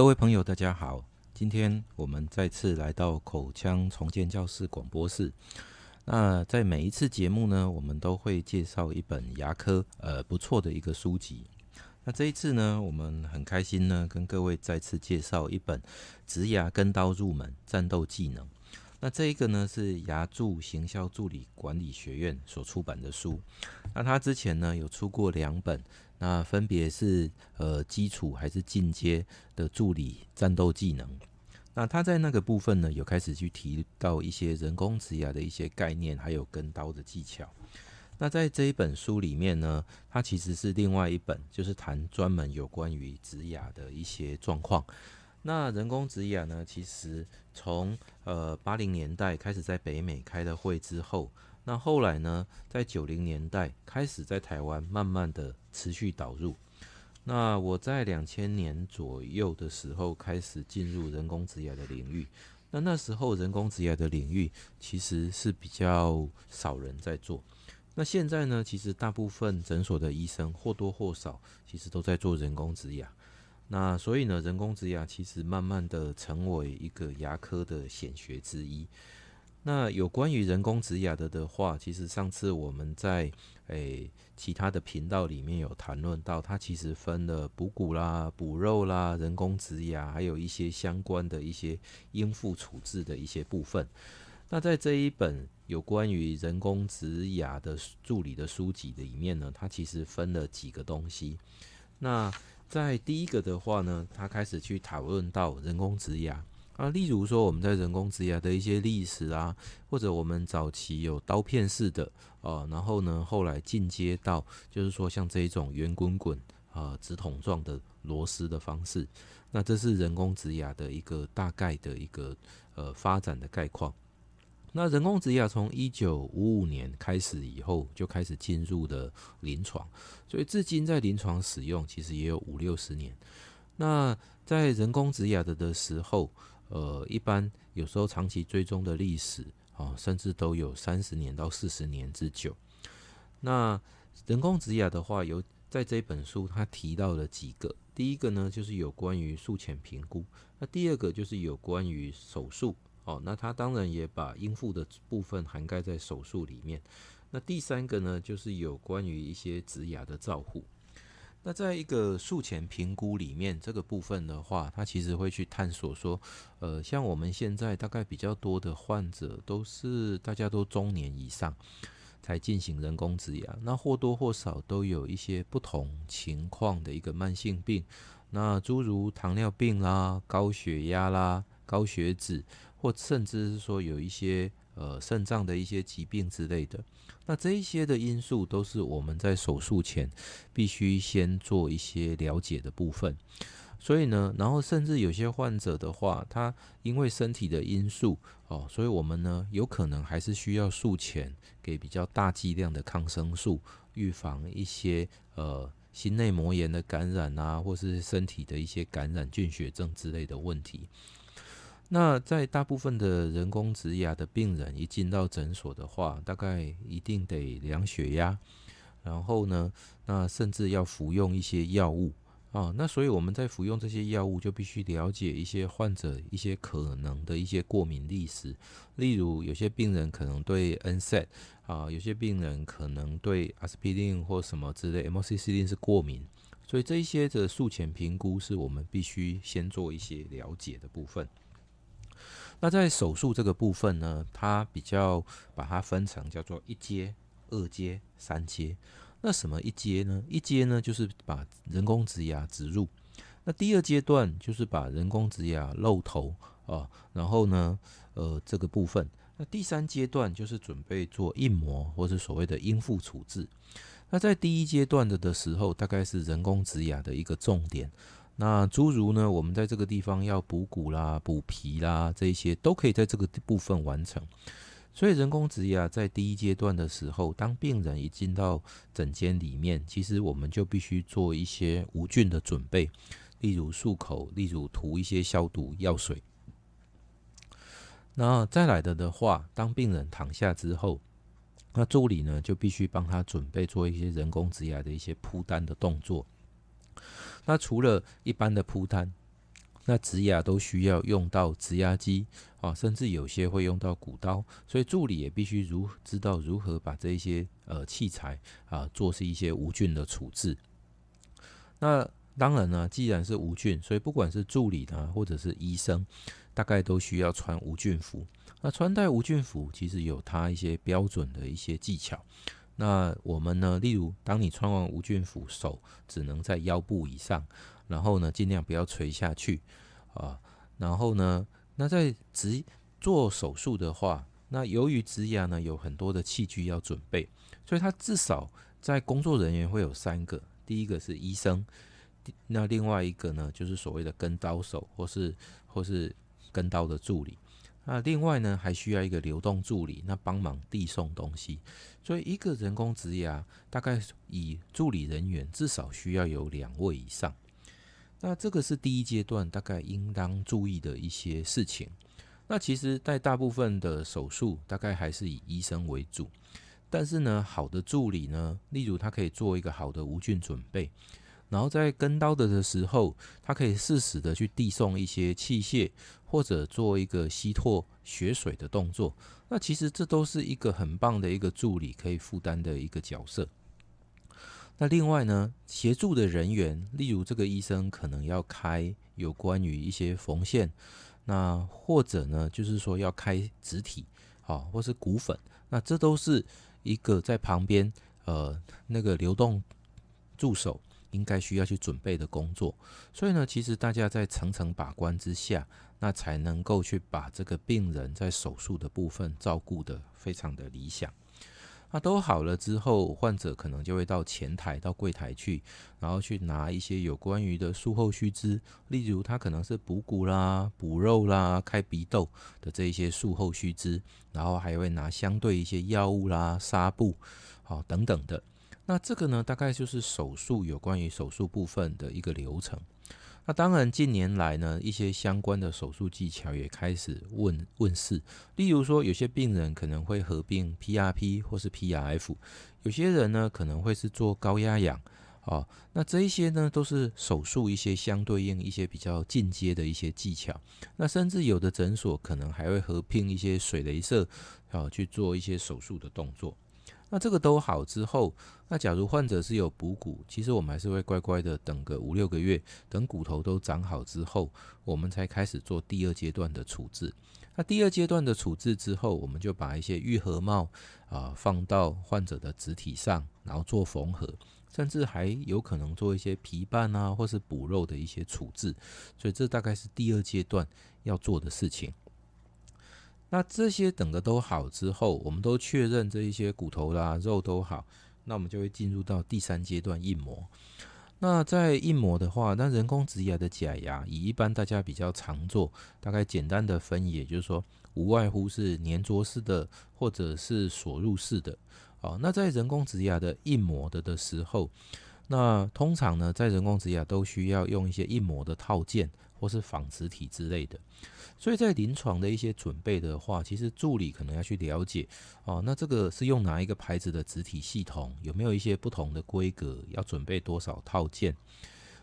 各位朋友，大家好。今天我们再次来到口腔重建教室广播室。那在每一次节目呢，我们都会介绍一本牙科呃不错的一个书籍。那这一次呢，我们很开心呢，跟各位再次介绍一本《植牙跟刀入门战斗技能》。那这一个呢，是牙柱行销助理管理学院所出版的书。那他之前呢，有出过两本，那分别是呃基础还是进阶的助理战斗技能。那他在那个部分呢，有开始去提到一些人工植牙的一些概念，还有跟刀的技巧。那在这一本书里面呢，它其实是另外一本，就是谈专门有关于植牙的一些状况。那人工植牙呢，其实从呃八零年代开始在北美开了会之后，那后来呢，在九零年代开始在台湾慢慢的持续导入。那我在两千年左右的时候开始进入人工植牙的领域，那那时候人工植牙的领域其实是比较少人在做。那现在呢，其实大部分诊所的医生或多或少其实都在做人工植牙。那所以呢，人工植牙其实慢慢的成为一个牙科的显学之一。那有关于人工植牙的的话，其实上次我们在诶、其他的频道里面有谈论到，它其实分了补骨啦、补肉啦、人工植牙，还有一些相关的一些应付处置的一些部分。那在这一本有关于人工植牙的助理的书籍里面呢，它其实分了几个东西。那在第一个的话呢，他开始去讨论到人工植牙。啊，例如说我们在人工植牙的一些历史啊，或者我们早期有刀片式的啊，然后呢，后来进阶到就是说像这一种圆滚滚啊直筒状的螺丝的方式，那这是人工植牙的一个大概的一个呃发展的概况。那人工植牙从一九五五年开始以后就开始进入了临床，所以至今在临床使用其实也有五六十年。那在人工植牙的的时候，呃，一般有时候长期追踪的历史啊，甚至都有三十年到四十年之久。那人工植牙的话，有在这本书他提到了几个，第一个呢就是有关于术前评估，那第二个就是有关于手术哦，那他当然也把应付的部分涵盖在手术里面。那第三个呢就是有关于一些植牙的照护。那在一个术前评估里面，这个部分的话，它其实会去探索说，呃，像我们现在大概比较多的患者，都是大家都中年以上才进行人工植牙，那或多或少都有一些不同情况的一个慢性病，那诸如糖尿病啦、高血压啦、高血脂，或甚至是说有一些。呃，肾脏的一些疾病之类的，那这一些的因素都是我们在手术前必须先做一些了解的部分。所以呢，然后甚至有些患者的话，他因为身体的因素哦，所以我们呢有可能还是需要术前给比较大剂量的抗生素，预防一些呃心内膜炎的感染啊，或是身体的一些感染、菌血症之类的问题。那在大部分的人工植牙的病人一进到诊所的话，大概一定得量血压，然后呢，那甚至要服用一些药物啊。那所以我们在服用这些药物，就必须了解一些患者一些可能的一些过敏历史。例如，有些病人可能对 NSAID 啊，有些病人可能对阿司匹林或什么之类 amoxicillin 是过敏。所以这一些的术前评估是我们必须先做一些了解的部分。那在手术这个部分呢，它比较把它分成叫做一阶、二阶、三阶。那什么一阶呢？一阶呢就是把人工植牙植入。那第二阶段就是把人工植牙露头啊，然后呢，呃，这个部分。那第三阶段就是准备做硬膜或是所谓的应付处置。那在第一阶段的的时候，大概是人工植牙的一个重点。那诸如呢，我们在这个地方要补骨啦、补皮啦，这些都可以在这个部分完成。所以人工植牙在第一阶段的时候，当病人一进到诊间里面，其实我们就必须做一些无菌的准备，例如漱口，例如涂一些消毒药水。那再来的的话，当病人躺下之后，那助理呢就必须帮他准备做一些人工植牙的一些铺单的动作。那除了一般的铺单，那植牙都需要用到植牙机啊，甚至有些会用到骨刀，所以助理也必须如知道如何把这些呃器材啊做是一些无菌的处置。那当然呢，既然是无菌，所以不管是助理呢，或者是医生，大概都需要穿无菌服。那穿戴无菌服其实有它一些标准的一些技巧。那我们呢，例如当你穿完无菌服，手只能在腰部以上。然后呢，尽量不要垂下去啊。然后呢，那在植做手术的话，那由于植牙呢有很多的器具要准备，所以它至少在工作人员会有三个。第一个是医生，那另外一个呢就是所谓的跟刀手，或是或是跟刀的助理。那另外呢还需要一个流动助理，那帮忙递送东西。所以一个人工植牙大概以助理人员至少需要有两位以上。那这个是第一阶段，大概应当注意的一些事情。那其实，在大部分的手术，大概还是以医生为主。但是呢，好的助理呢，例如他可以做一个好的无菌准备，然后在跟刀的的时候，他可以适时的去递送一些器械，或者做一个吸唾血水的动作。那其实这都是一个很棒的一个助理可以负担的一个角色。那另外呢，协助的人员，例如这个医生可能要开有关于一些缝线，那或者呢，就是说要开植体，好，或是骨粉，那这都是一个在旁边呃那个流动助手应该需要去准备的工作。所以呢，其实大家在层层把关之下，那才能够去把这个病人在手术的部分照顾得非常的理想。那都好了之后，患者可能就会到前台、到柜台去，然后去拿一些有关于的术后须知，例如他可能是补骨啦、补肉啦、开鼻窦的这一些术后须知，然后还会拿相对一些药物啦、纱布，好等等的。那这个呢，大概就是手术有关于手术部分的一个流程。那当然，近年来呢，一些相关的手术技巧也开始问问世。例如说，有些病人可能会合并 PRP 或是 PRF，有些人呢可能会是做高压氧啊。那这一些呢，都是手术一些相对应一些比较进阶的一些技巧。那甚至有的诊所可能还会合并一些水雷射啊，去做一些手术的动作。那这个都好之后，那假如患者是有补骨，其实我们还是会乖乖的等个五六个月，等骨头都长好之后，我们才开始做第二阶段的处置。那第二阶段的处置之后，我们就把一些愈合帽啊放到患者的肢体上，然后做缝合，甚至还有可能做一些皮瓣啊或是补肉的一些处置。所以这大概是第二阶段要做的事情。那这些等的都好之后，我们都确认这一些骨头啦、肉都好，那我们就会进入到第三阶段印模。那在印模的话，那人工植牙的假牙，以一般大家比较常做，大概简单的分，也就是说，无外乎是粘着式的或者是锁入式的。哦，那在人工植牙的印模的的时候，那通常呢，在人工植牙都需要用一些印模的套件或是仿植体之类的。所以在临床的一些准备的话，其实助理可能要去了解哦，那这个是用哪一个牌子的植体系统？有没有一些不同的规格？要准备多少套件？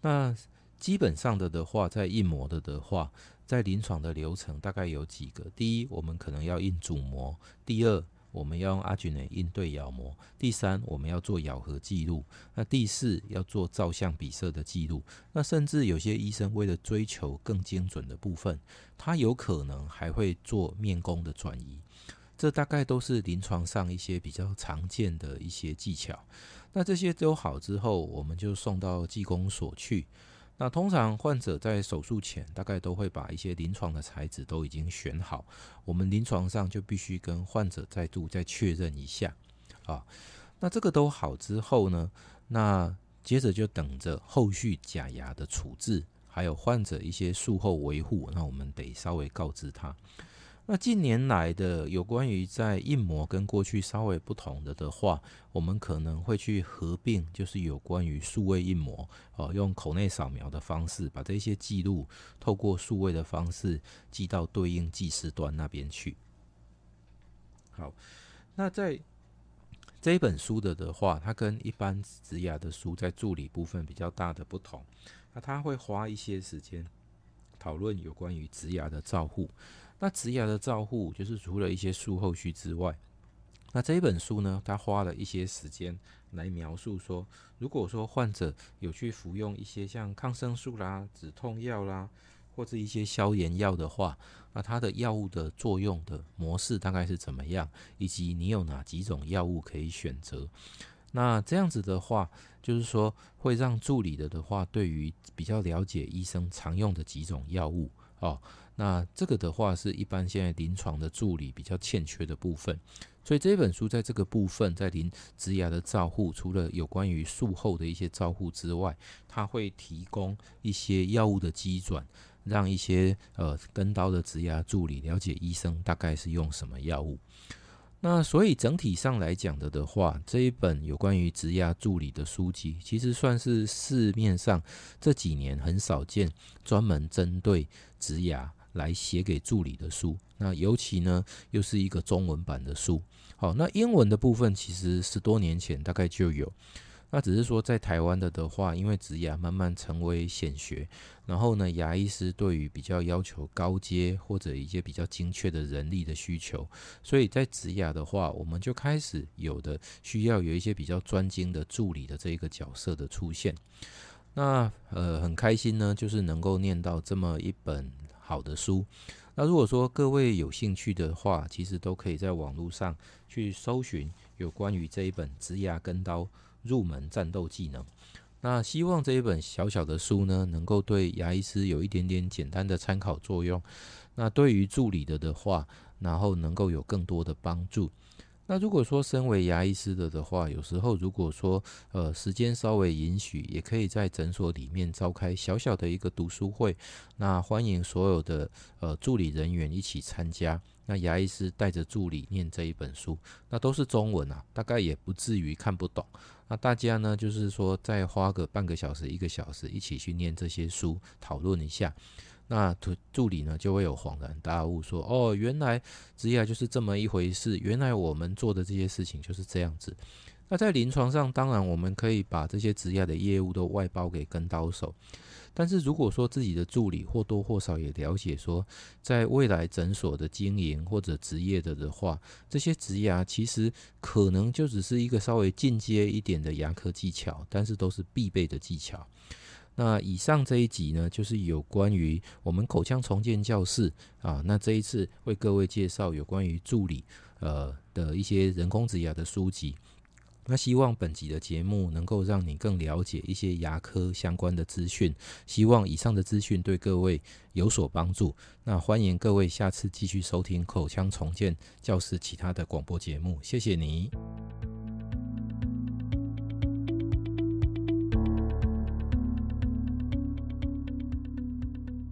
那基本上的的话，在印模的的话，在临床的流程大概有几个。第一，我们可能要印主模；第二，我们要用阿菌内印对咬模，第三，我们要做咬合记录，那第四要做照相比色的记录，那甚至有些医生为了追求更精准的部分，他有可能还会做面弓的转移，这大概都是临床上一些比较常见的一些技巧。那这些都好之后，我们就送到技工所去。那通常患者在手术前，大概都会把一些临床的材质都已经选好，我们临床上就必须跟患者再度再确认一下啊。那这个都好之后呢，那接着就等着后续假牙的处置，还有患者一些术后维护，那我们得稍微告知他。那近年来的有关于在印模跟过去稍微不同的的话，我们可能会去合并，就是有关于数位印模，哦，用口内扫描的方式，把这些记录透过数位的方式寄到对应技师端那边去。好，那在这一本书的的话，它跟一般植牙的书在助理部分比较大的不同，那它会花一些时间。讨论有关于植牙的照护。那植牙的照护，就是除了一些术后需之外，那这一本书呢，它花了一些时间来描述说，如果说患者有去服用一些像抗生素啦、止痛药啦，或者一些消炎药的话，那它的药物的作用的模式大概是怎么样，以及你有哪几种药物可以选择。那这样子的话，就是说会让助理的的话，对于比较了解医生常用的几种药物哦，那这个的话是一般现在临床的助理比较欠缺的部分。所以这本书在这个部分，在临植牙的照护，除了有关于术后的一些照护之外，它会提供一些药物的基转，让一些呃跟刀的植牙助理了解医生大概是用什么药物。那所以整体上来讲的的话，这一本有关于职牙助理的书籍，其实算是市面上这几年很少见，专门针对职牙来写给助理的书。那尤其呢，又是一个中文版的书。好，那英文的部分其实十多年前大概就有。那只是说，在台湾的的话，因为植牙慢慢成为显学，然后呢，牙医师对于比较要求高阶或者一些比较精确的人力的需求，所以在植牙的话，我们就开始有的需要有一些比较专精的助理的这一个角色的出现。那呃，很开心呢，就是能够念到这么一本好的书。那如果说各位有兴趣的话，其实都可以在网络上去搜寻有关于这一本植牙跟刀。入门战斗技能，那希望这一本小小的书呢，能够对牙医师有一点点简单的参考作用。那对于助理的的话，然后能够有更多的帮助。那如果说身为牙医师的的话，有时候如果说呃时间稍微允许，也可以在诊所里面召开小小的一个读书会，那欢迎所有的呃助理人员一起参加。那牙医师带着助理念这一本书，那都是中文啊，大概也不至于看不懂。那大家呢，就是说再花个半个小时、一个小时一起去念这些书，讨论一下。那助助理呢就会有恍然大悟，说：“哦，原来职业就是这么一回事，原来我们做的这些事情就是这样子。”那在临床上，当然我们可以把这些植牙的业务都外包给跟刀手，但是如果说自己的助理或多或少也了解说，在未来诊所的经营或者职业的的话，这些植牙其实可能就只是一个稍微进阶一点的牙科技巧，但是都是必备的技巧。那以上这一集呢，就是有关于我们口腔重建教室啊，那这一次为各位介绍有关于助理呃的一些人工植牙的书籍。那希望本集的节目能够让你更了解一些牙科相关的资讯，希望以上的资讯对各位有所帮助。那欢迎各位下次继续收听口腔重建教室其他的广播节目，谢谢你。